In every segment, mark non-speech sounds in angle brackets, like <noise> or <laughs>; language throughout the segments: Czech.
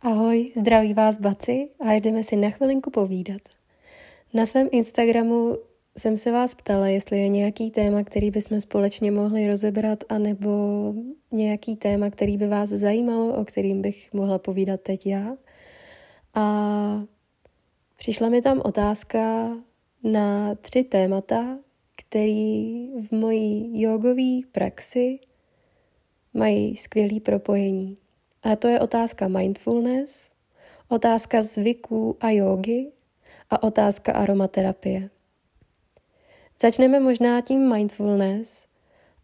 Ahoj, zdraví vás Baci a jdeme si na chvilinku povídat. Na svém Instagramu jsem se vás ptala, jestli je nějaký téma, který bychom společně mohli rozebrat, anebo nějaký téma, který by vás zajímalo, o kterým bych mohla povídat teď já. A přišla mi tam otázka na tři témata, který v mojí jogové praxi mají skvělý propojení. A to je otázka mindfulness, otázka zvyků a jogy a otázka aromaterapie. Začneme možná tím mindfulness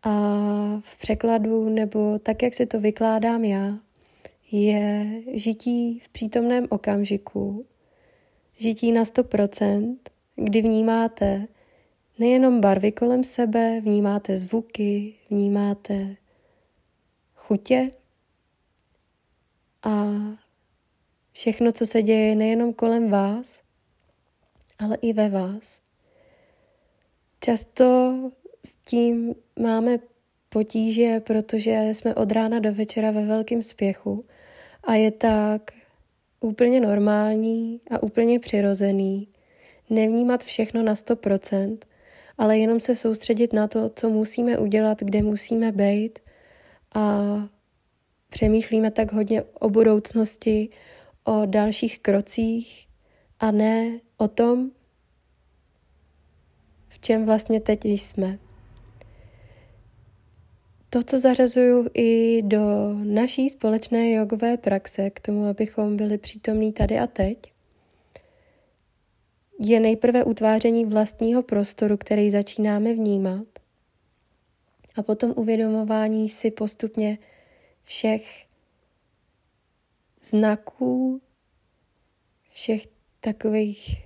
a v překladu nebo tak, jak si to vykládám já, je žití v přítomném okamžiku, žití na 100%, kdy vnímáte nejenom barvy kolem sebe, vnímáte zvuky, vnímáte chutě, a všechno, co se děje nejenom kolem vás, ale i ve vás. Často s tím máme potíže, protože jsme od rána do večera ve velkém spěchu a je tak úplně normální a úplně přirozený nevnímat všechno na 100%, ale jenom se soustředit na to, co musíme udělat, kde musíme být a Přemýšlíme tak hodně o budoucnosti, o dalších krocích a ne o tom, v čem vlastně teď jsme. To, co zařazuju i do naší společné jogové praxe, k tomu, abychom byli přítomní tady a teď, je nejprve utváření vlastního prostoru, který začínáme vnímat, a potom uvědomování si postupně všech znaků, všech takových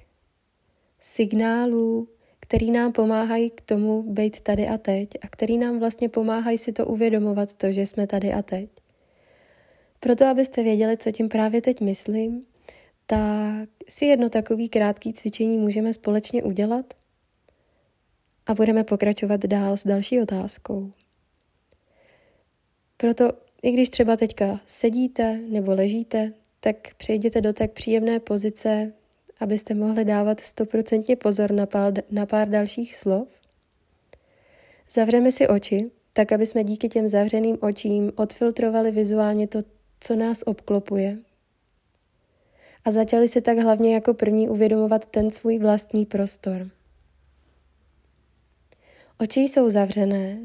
signálů, který nám pomáhají k tomu být tady a teď a který nám vlastně pomáhají si to uvědomovat, to, že jsme tady a teď. Proto, abyste věděli, co tím právě teď myslím, tak si jedno takový krátký cvičení můžeme společně udělat a budeme pokračovat dál s další otázkou. Proto i když třeba teďka sedíte nebo ležíte, tak přejděte do tak příjemné pozice, abyste mohli dávat stoprocentně pozor na pár, na pár dalších slov. Zavřeme si oči, tak aby jsme díky těm zavřeným očím odfiltrovali vizuálně to, co nás obklopuje. A začali si tak hlavně jako první uvědomovat ten svůj vlastní prostor. Oči jsou zavřené,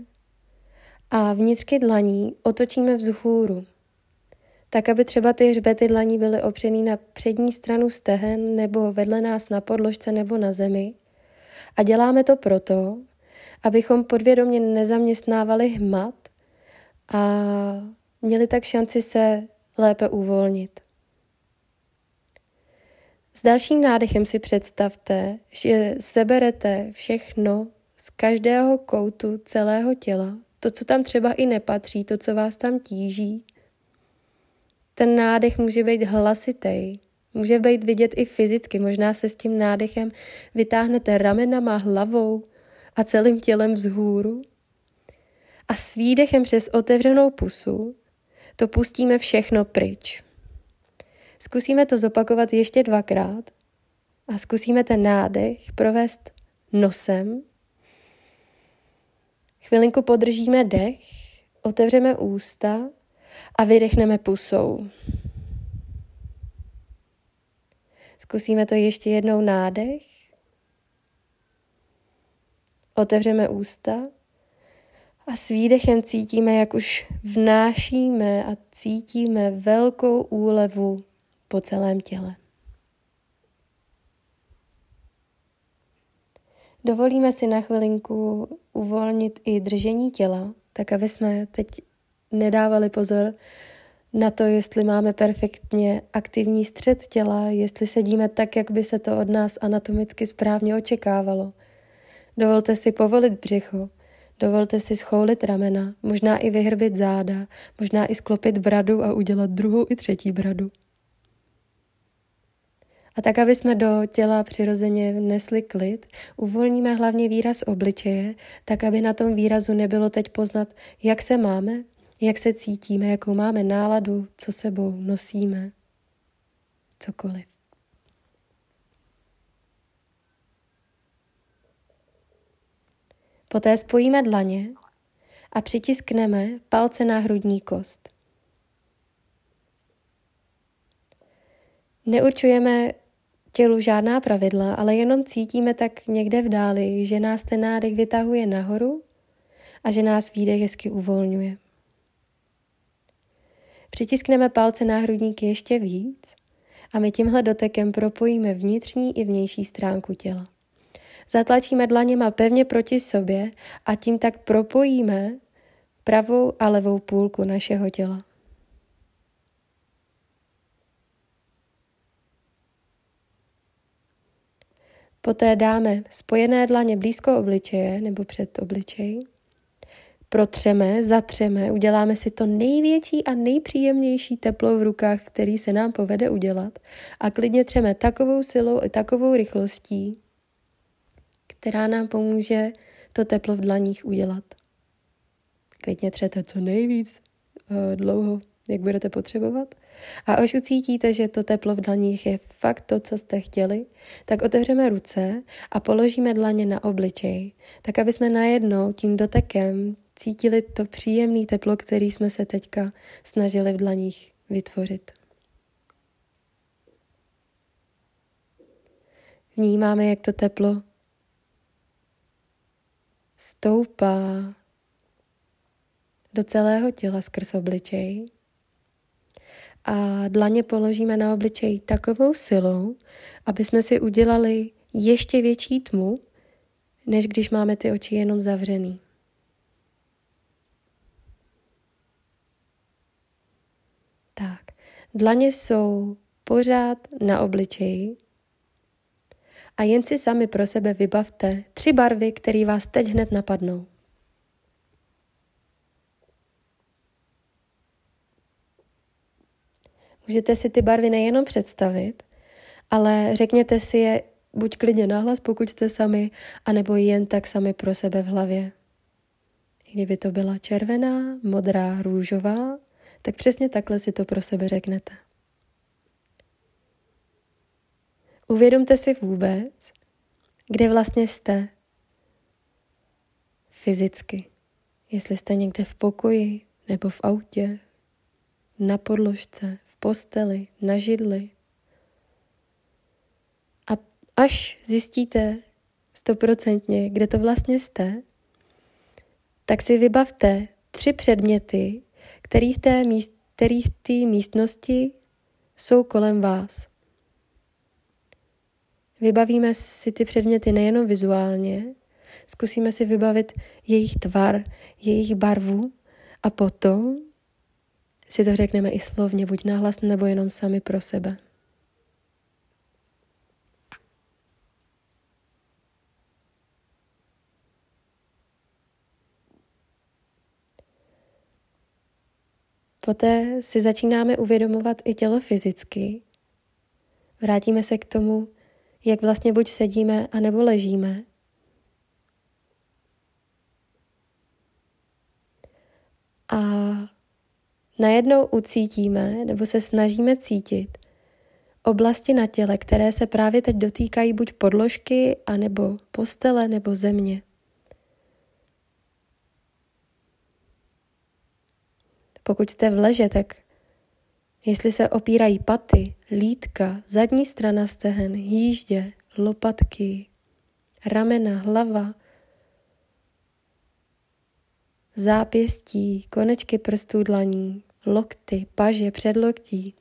a vnitřky dlaní otočíme vzhůru, tak aby třeba ty hřbety dlaní byly opřený na přední stranu stehen nebo vedle nás na podložce nebo na zemi. A děláme to proto, abychom podvědomě nezaměstnávali hmat a měli tak šanci se lépe uvolnit. S dalším nádechem si představte, že seberete všechno z každého koutu celého těla to, co tam třeba i nepatří, to, co vás tam tíží. Ten nádech může být hlasitý, může být vidět i fyzicky, možná se s tím nádechem vytáhnete ramenama, hlavou a celým tělem vzhůru. A s výdechem přes otevřenou pusu to pustíme všechno pryč. Zkusíme to zopakovat ještě dvakrát a zkusíme ten nádech provést nosem Chvilinku podržíme dech, otevřeme ústa a vydechneme pusou. Zkusíme to ještě jednou nádech. Otevřeme ústa a s výdechem cítíme, jak už vnášíme a cítíme velkou úlevu po celém těle. Dovolíme si na chvilinku uvolnit i držení těla, tak aby jsme teď nedávali pozor na to, jestli máme perfektně aktivní střed těla, jestli sedíme tak, jak by se to od nás anatomicky správně očekávalo. Dovolte si povolit břicho, dovolte si schoulit ramena, možná i vyhrbit záda, možná i sklopit bradu a udělat druhou i třetí bradu. A tak, aby jsme do těla přirozeně vnesli klid, uvolníme hlavně výraz obličeje, tak aby na tom výrazu nebylo teď poznat, jak se máme, jak se cítíme, jakou máme náladu, co sebou nosíme. cokoliv. Poté spojíme dlaně a přitiskneme palce na hrudní kost. Neurčujeme tělu žádná pravidla, ale jenom cítíme tak někde v dáli, že nás ten nádech vytahuje nahoru a že nás výdech hezky uvolňuje. Přitiskneme palce na hrudníky ještě víc a my tímhle dotekem propojíme vnitřní i vnější stránku těla. Zatlačíme dlaněma pevně proti sobě a tím tak propojíme pravou a levou půlku našeho těla. Poté dáme spojené dlaně blízko obličeje nebo před obličej. Protřeme, zatřeme, uděláme si to největší a nejpříjemnější teplo v rukách, který se nám povede udělat. A klidně třeme takovou silou i takovou rychlostí, která nám pomůže to teplo v dlaních udělat. Klidně třete co nejvíc uh, dlouho, jak budete potřebovat. A až ucítíte, že to teplo v dlaních je fakt to, co jste chtěli, tak otevřeme ruce a položíme dlaně na obličej, tak aby jsme najednou tím dotekem cítili to příjemné teplo, který jsme se teďka snažili v dlaních vytvořit. Vnímáme, jak to teplo stoupá do celého těla skrz obličej a dlaně položíme na obličej takovou silou, aby jsme si udělali ještě větší tmu, než když máme ty oči jenom zavřený. Tak, dlaně jsou pořád na obličeji a jen si sami pro sebe vybavte tři barvy, které vás teď hned napadnou. Můžete si ty barvy nejenom představit, ale řekněte si je buď klidně nahlas, pokud jste sami, anebo jen tak sami pro sebe v hlavě. Kdyby to byla červená, modrá, růžová, tak přesně takhle si to pro sebe řeknete. Uvědomte si vůbec, kde vlastně jste fyzicky. Jestli jste někde v pokoji, nebo v autě, na podložce, posteli, na židli. A až zjistíte stoprocentně, kde to vlastně jste, tak si vybavte tři předměty, které v té, míst, který v té místnosti jsou kolem vás. Vybavíme si ty předměty nejenom vizuálně, zkusíme si vybavit jejich tvar, jejich barvu a potom si to řekneme i slovně, buď nahlas nebo jenom sami pro sebe. Poté si začínáme uvědomovat i tělo fyzicky. Vrátíme se k tomu, jak vlastně buď sedíme, anebo ležíme. A najednou ucítíme nebo se snažíme cítit oblasti na těle, které se právě teď dotýkají buď podložky, anebo postele, nebo země. Pokud jste v leže, tak jestli se opírají paty, lítka, zadní strana stehen, jíždě, lopatky, ramena, hlava, zápěstí, konečky prstů dlaní, lokty, paže, předloktí.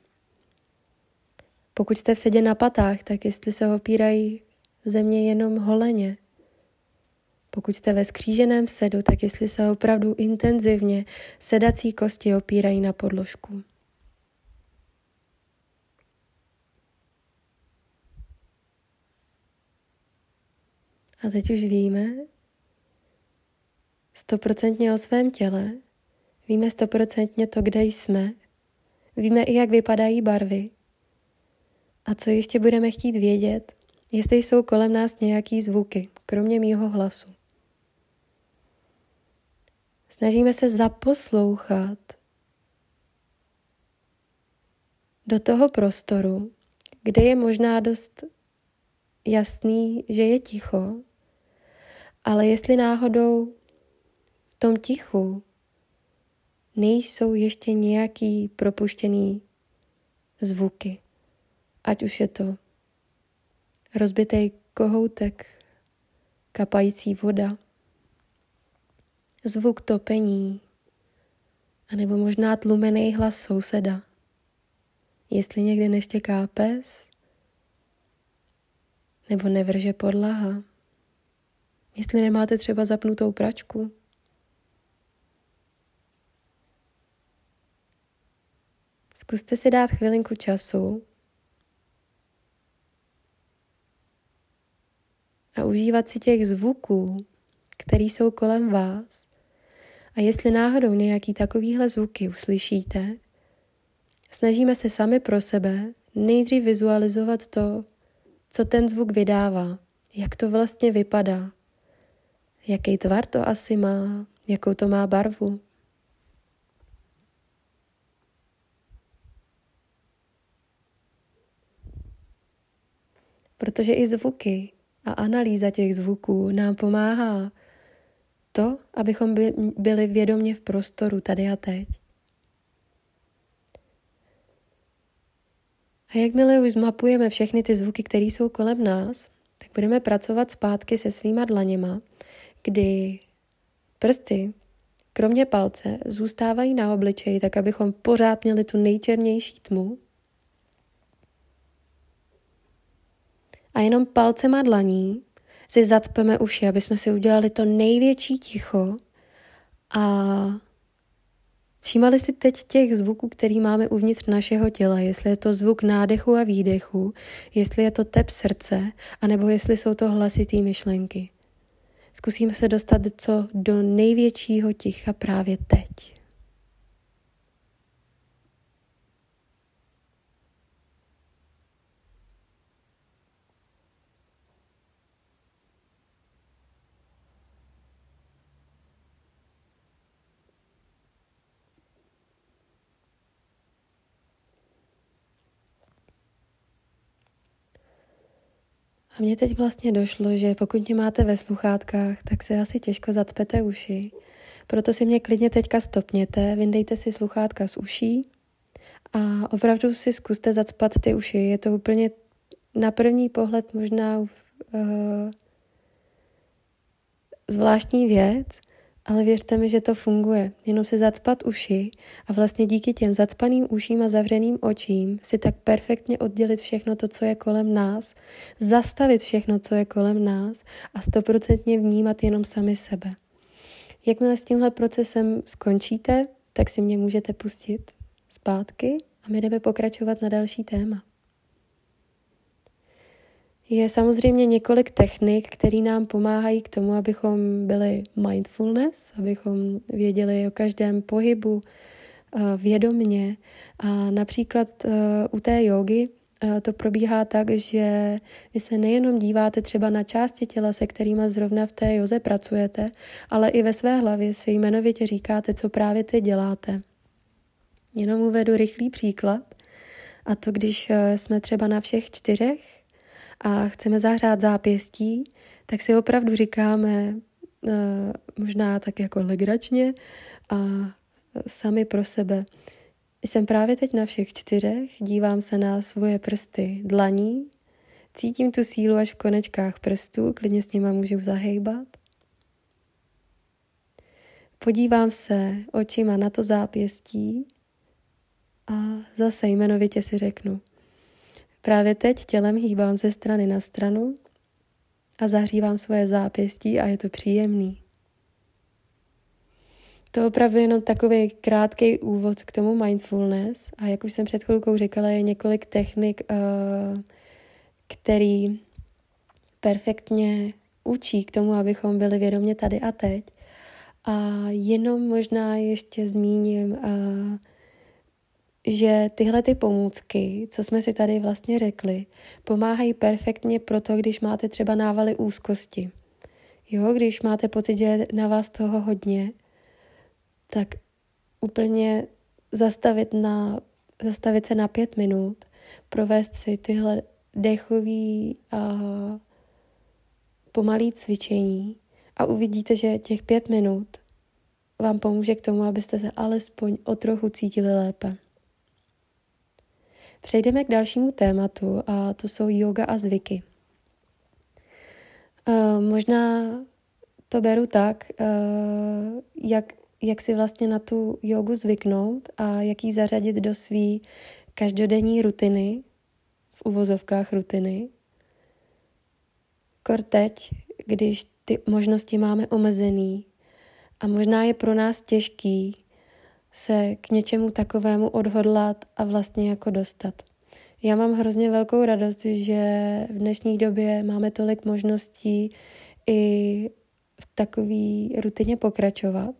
Pokud jste v sedě na patách, tak jestli se opírají země jenom holeně. Pokud jste ve skříženém sedu, tak jestli se opravdu intenzivně sedací kosti opírají na podložku. A teď už víme, stoprocentně o svém těle, víme stoprocentně to, kde jsme, víme i, jak vypadají barvy. A co ještě budeme chtít vědět, jestli jsou kolem nás nějaký zvuky, kromě mýho hlasu. Snažíme se zaposlouchat do toho prostoru, kde je možná dost jasný, že je ticho, ale jestli náhodou tom tichu nejsou ještě nějaký propuštěný zvuky, ať už je to rozbitý kohoutek, kapající voda, zvuk topení, anebo možná tlumený hlas souseda. Jestli někde neštěká pes, nebo nevrže podlaha, jestli nemáte třeba zapnutou pračku. Zkuste si dát chvilinku času a užívat si těch zvuků, které jsou kolem vás. A jestli náhodou nějaký takovýhle zvuky uslyšíte, snažíme se sami pro sebe nejdřív vizualizovat to, co ten zvuk vydává, jak to vlastně vypadá, jaký tvar to asi má, jakou to má barvu. Protože i zvuky a analýza těch zvuků nám pomáhá to, abychom byli vědomě v prostoru tady a teď. A jakmile už zmapujeme všechny ty zvuky, které jsou kolem nás, tak budeme pracovat zpátky se svýma dlaněma, kdy prsty, kromě palce, zůstávají na obličeji, tak abychom pořád měli tu nejčernější tmu. A jenom palcema dlaní si zacpeme uši, aby jsme si udělali to největší ticho a Všímali si teď těch zvuků, který máme uvnitř našeho těla, jestli je to zvuk nádechu a výdechu, jestli je to tep srdce, anebo jestli jsou to hlasitý myšlenky. Zkusíme se dostat co do největšího ticha právě teď. Mně teď vlastně došlo, že pokud mě máte ve sluchátkách, tak se asi těžko zacpete uši. Proto si mě klidně teďka stopněte, vyndejte si sluchátka z uší a opravdu si zkuste zacpat ty uši. Je to úplně na první pohled možná uh, zvláštní věc, ale věřte mi, že to funguje. Jenom si zacpat uši a vlastně díky těm zacpaným uším a zavřeným očím si tak perfektně oddělit všechno to, co je kolem nás, zastavit všechno, co je kolem nás a stoprocentně vnímat jenom sami sebe. Jakmile s tímhle procesem skončíte, tak si mě můžete pustit zpátky a my jdeme pokračovat na další téma. Je samozřejmě několik technik, které nám pomáhají k tomu, abychom byli mindfulness, abychom věděli o každém pohybu eh, vědomně. A například eh, u té jogy eh, to probíhá tak, že vy se nejenom díváte třeba na části těla, se kterými zrovna v té joze pracujete, ale i ve své hlavě si jmenovitě říkáte, co právě ty děláte. Jenom uvedu rychlý příklad. A to, když jsme třeba na všech čtyřech a chceme zahřát zápěstí, tak si opravdu říkáme uh, možná tak jako legračně a sami pro sebe. Jsem právě teď na všech čtyřech, dívám se na svoje prsty dlaní, cítím tu sílu až v konečkách prstů, klidně s nima můžu zahejbat. Podívám se očima na to zápěstí a zase jmenovitě si řeknu – Právě teď tělem hýbám ze strany na stranu a zahřívám svoje zápěstí a je to příjemný. To opravdu jenom takový krátký úvod k tomu mindfulness a jak už jsem před chvilkou říkala, je několik technik, eh, který perfektně učí k tomu, abychom byli vědomě tady a teď. A jenom možná ještě zmíním uh, že tyhle ty pomůcky, co jsme si tady vlastně řekli, pomáhají perfektně pro to, když máte třeba návaly úzkosti. Jo, když máte pocit, že je na vás toho hodně, tak úplně zastavit, na, zastavit se na pět minut provést si tyhle dechový a pomalý cvičení a uvidíte, že těch pět minut vám pomůže k tomu, abyste se alespoň o trochu cítili lépe. Přejdeme k dalšímu tématu a to jsou yoga a zvyky. Uh, možná to beru tak, uh, jak, jak si vlastně na tu jogu zvyknout a jak ji zařadit do své každodenní rutiny, v uvozovkách rutiny. Kor teď, když ty možnosti máme omezený a možná je pro nás těžký se k něčemu takovému odhodlat a vlastně jako dostat. Já mám hrozně velkou radost, že v dnešní době máme tolik možností i v takové rutině pokračovat.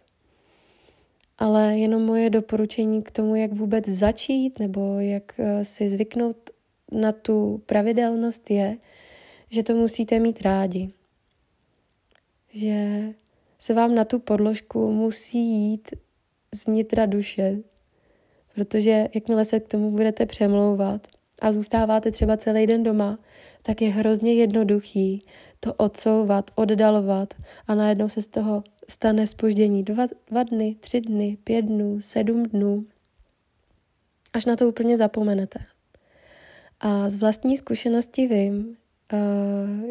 Ale jenom moje doporučení k tomu, jak vůbec začít nebo jak eh, si zvyknout na tu pravidelnost je, že to musíte mít rádi. Že se vám na tu podložku musí jít z vnitra duše, protože jakmile se k tomu budete přemlouvat a zůstáváte třeba celý den doma, tak je hrozně jednoduchý to odsouvat, oddalovat a najednou se z toho stane spoždění dva, dva dny, tři dny, pět dnů, sedm dnů, až na to úplně zapomenete. A z vlastní zkušenosti vím, uh,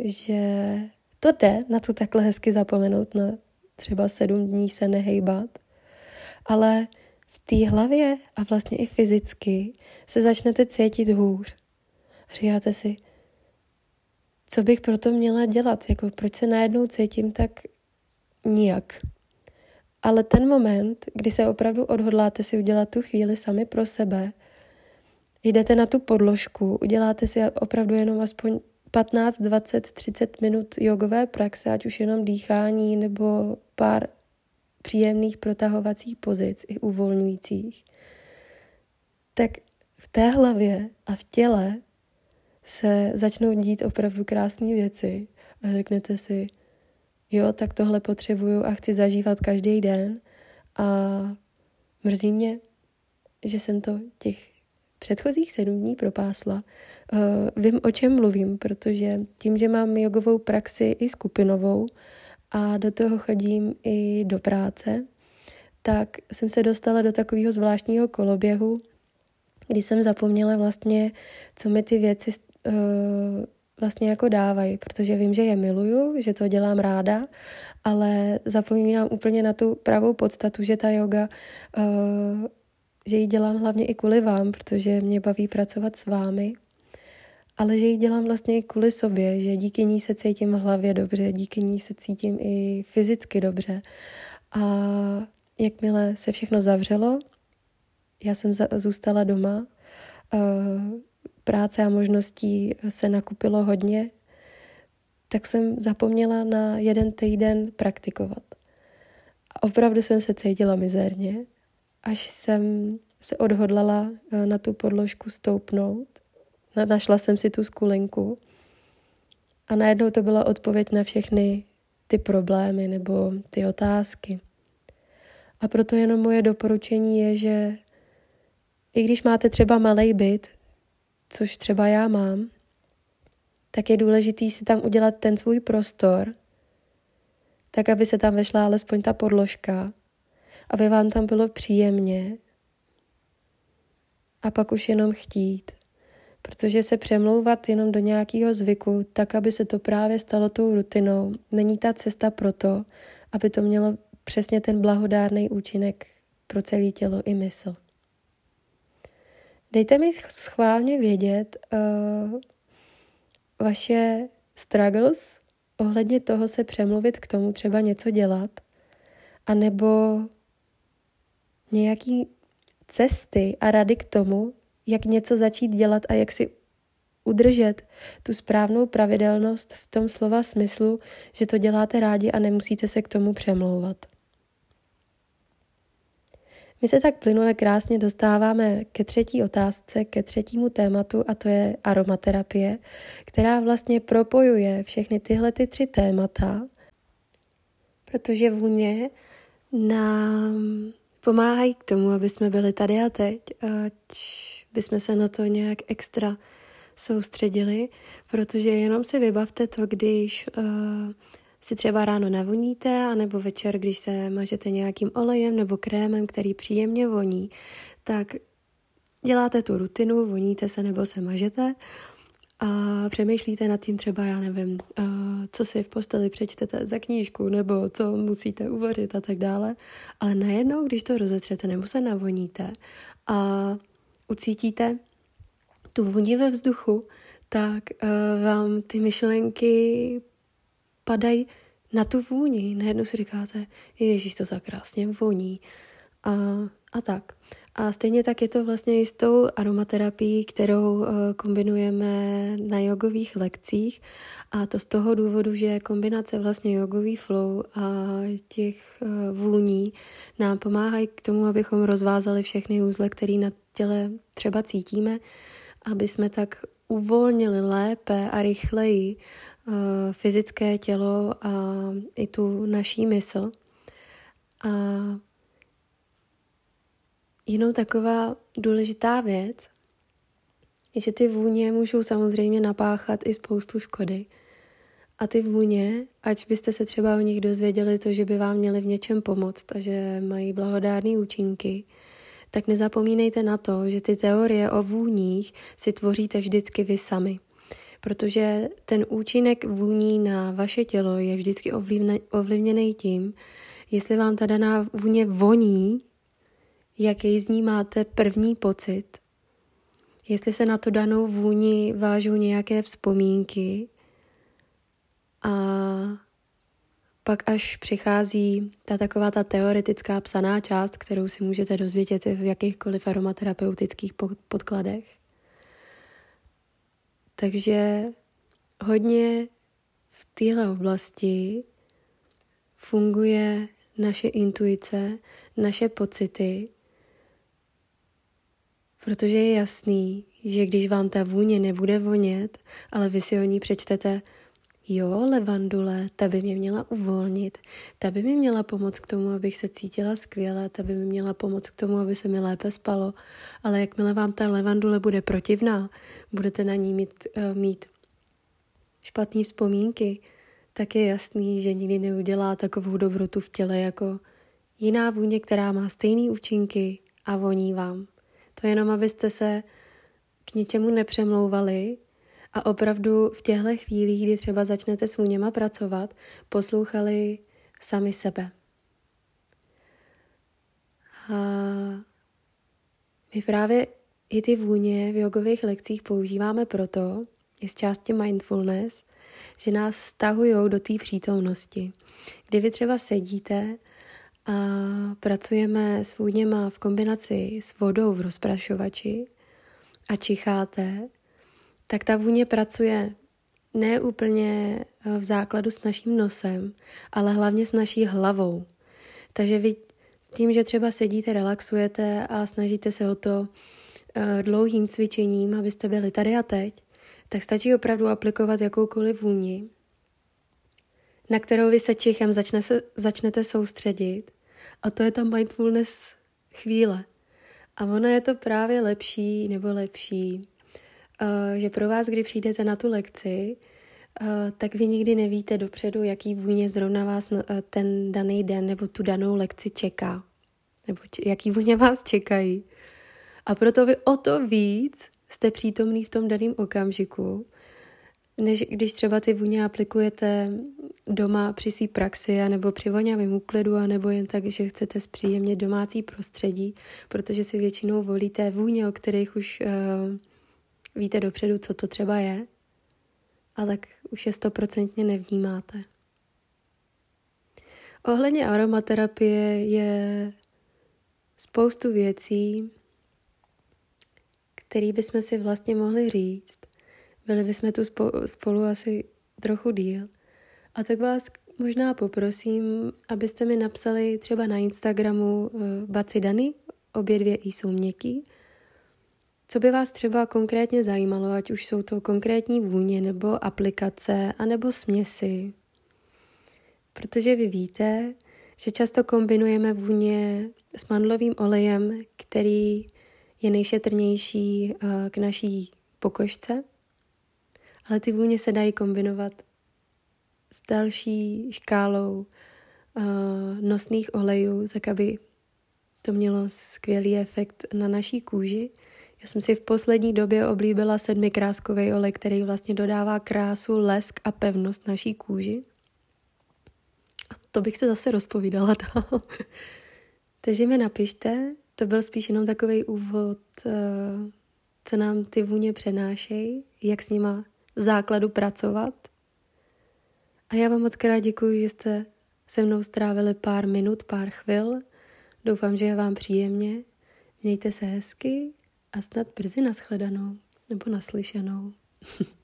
že to jde na to takhle hezky zapomenout, na třeba sedm dní se nehejbat, ale v té hlavě a vlastně i fyzicky se začnete cítit hůř. Říkáte si, co bych proto měla dělat, jako proč se najednou cítím tak nijak. Ale ten moment, kdy se opravdu odhodláte si udělat tu chvíli sami pro sebe, jdete na tu podložku, uděláte si opravdu jenom aspoň 15, 20, 30 minut jogové praxe, ať už jenom dýchání nebo pár příjemných protahovacích pozic i uvolňujících, tak v té hlavě a v těle se začnou dít opravdu krásné věci a řeknete si, jo, tak tohle potřebuju a chci zažívat každý den a mrzí mě, že jsem to těch předchozích sedm dní propásla. Uh, vím, o čem mluvím, protože tím, že mám jogovou praxi i skupinovou a do toho chodím i do práce, tak jsem se dostala do takového zvláštního koloběhu, kdy jsem zapomněla vlastně, co mi ty věci uh, vlastně jako dávají, protože vím, že je miluju, že to dělám ráda, ale zapomínám úplně na tu pravou podstatu, že ta yoga, uh, že ji dělám hlavně i kvůli vám, protože mě baví pracovat s vámi, ale že ji dělám vlastně i kvůli sobě, že díky ní se cítím v hlavě dobře, díky ní se cítím i fyzicky dobře. A jakmile se všechno zavřelo, já jsem zůstala doma, práce a možností se nakupilo hodně, tak jsem zapomněla na jeden týden praktikovat. A opravdu jsem se cítila mizerně, až jsem se odhodlala uh, na tu podložku stoupnout. Našla jsem si tu skulinku a najednou to byla odpověď na všechny ty problémy nebo ty otázky. A proto jenom moje doporučení je, že i když máte třeba malý byt, což třeba já mám, tak je důležitý si tam udělat ten svůj prostor, tak aby se tam vešla alespoň ta podložka, aby vám tam bylo příjemně a pak už jenom chtít. Protože se přemlouvat jenom do nějakého zvyku, tak aby se to právě stalo tou rutinou, není ta cesta pro to, aby to mělo přesně ten blahodárný účinek pro celé tělo i mysl. Dejte mi schválně vědět uh, vaše struggles ohledně toho se přemluvit k tomu třeba něco dělat, anebo nějaký cesty a rady k tomu, jak něco začít dělat a jak si udržet tu správnou pravidelnost v tom slova smyslu, že to děláte rádi a nemusíte se k tomu přemlouvat. My se tak plynule krásně dostáváme ke třetí otázce, ke třetímu tématu a to je aromaterapie, která vlastně propojuje všechny tyhle ty tři témata, protože vůně nám pomáhají k tomu, aby jsme byli tady a teď, ať bychom se na to nějak extra soustředili, protože jenom si vybavte to, když uh, si třeba ráno navoníte, anebo večer, když se mažete nějakým olejem nebo krémem, který příjemně voní, tak děláte tu rutinu, voníte se nebo se mažete a přemýšlíte nad tím třeba, já nevím, uh, co si v posteli přečtete za knížku, nebo co musíte uvařit a tak dále. Ale najednou, když to rozetřete nebo se navoníte a ucítíte tu vůni ve vzduchu, tak uh, vám ty myšlenky padají na tu vůni. Najednou si říkáte, ježíš, to tak krásně voní. A, a tak. A stejně tak je to vlastně i s tou aromaterapií, kterou uh, kombinujeme na jogových lekcích. A to z toho důvodu, že kombinace vlastně jogový flow a těch uh, vůní nám pomáhají k tomu, abychom rozvázali všechny úzle, které na těle třeba cítíme, aby jsme tak uvolnili lépe a rychleji uh, fyzické tělo a i tu naší mysl. A jinou taková důležitá věc je, že ty vůně můžou samozřejmě napáchat i spoustu škody. A ty vůně, ať byste se třeba o nich dozvěděli to, že by vám měly v něčem pomoct a že mají blahodárné účinky, tak nezapomínejte na to, že ty teorie o vůních si tvoříte vždycky vy sami. Protože ten účinek vůní na vaše tělo je vždycky ovlivněný tím, jestli vám ta daná vůně voní, jaký z ní máte první pocit, jestli se na to danou vůni vážou nějaké vzpomínky a pak až přichází ta taková ta teoretická psaná část, kterou si můžete dozvědět v jakýchkoliv aromaterapeutických podkladech. Takže hodně v téhle oblasti funguje naše intuice, naše pocity, protože je jasný, že když vám ta vůně nebude vonět, ale vy si o ní přečtete Jo, levandule, ta by mě měla uvolnit, ta by mi měla pomoct k tomu, abych se cítila skvěle, ta by mi měla pomoct k tomu, aby se mi lépe spalo, ale jakmile vám ta levandule bude protivná, budete na ní mít, uh, mít špatné vzpomínky, tak je jasný, že nikdy neudělá takovou dobrotu v těle jako jiná vůně, která má stejné účinky a voní vám. To jenom, abyste se k něčemu nepřemlouvali, a opravdu v těchto chvílích, kdy třeba začnete s vůněma pracovat, poslouchali sami sebe. A my právě i ty vůně v jogových lekcích používáme proto, i z části mindfulness, že nás stahují do té přítomnosti. Kdy vy třeba sedíte a pracujeme s vůněma v kombinaci s vodou v rozprašovači a čicháte, tak ta vůně pracuje ne úplně eh, v základu s naším nosem, ale hlavně s naší hlavou. Takže vy tím, že třeba sedíte, relaxujete a snažíte se o to eh, dlouhým cvičením, abyste byli tady a teď, tak stačí opravdu aplikovat jakoukoliv vůni, na kterou vy se čichem začne začnete soustředit. A to je ta mindfulness chvíle. A ono je to právě lepší nebo lepší Eh, že pro vás, kdy přijdete na tu lekci, eh, tak vy nikdy nevíte dopředu, jaký vůně zrovna vás eh, ten daný den nebo tu danou lekci čeká. Nebo jaký vůně vás čekají. A proto vy o to víc jste přítomný v tom daném okamžiku, než když třeba ty vůně aplikujete doma při své praxi, nebo při voňavém úklidu, nebo jen tak, že chcete zpříjemnit domácí prostředí, protože si většinou volíte vůně, o kterých už uh, víte dopředu, co to třeba je, a tak už je stoprocentně nevnímáte. Ohledně aromaterapie je spoustu věcí, které bychom si vlastně mohli říct. Byli bychom tu spolu asi trochu díl. A tak vás možná poprosím, abyste mi napsali třeba na Instagramu uh, Baci Dany, obě dvě jsou měkký, co by vás třeba konkrétně zajímalo, ať už jsou to konkrétní vůně nebo aplikace, anebo směsi? Protože vy víte, že často kombinujeme vůně s mandlovým olejem, který je nejšetrnější eh, k naší pokožce, ale ty vůně se dají kombinovat s další škálou uh, nosných olejů, tak aby to mělo skvělý efekt na naší kůži. Já jsem si v poslední době oblíbila sedmikráskový olej, který vlastně dodává krásu, lesk a pevnost naší kůži. A to bych se zase rozpovídala <laughs> dál. Takže mi napište, to byl spíš jenom takový úvod, uh, co nám ty vůně přenášejí, jak s nima základu pracovat. A já vám moc krát děkuji, že jste se mnou strávili pár minut, pár chvil. Doufám, že je vám příjemně. Mějte se hezky a snad brzy nashledanou nebo naslyšenou. <laughs>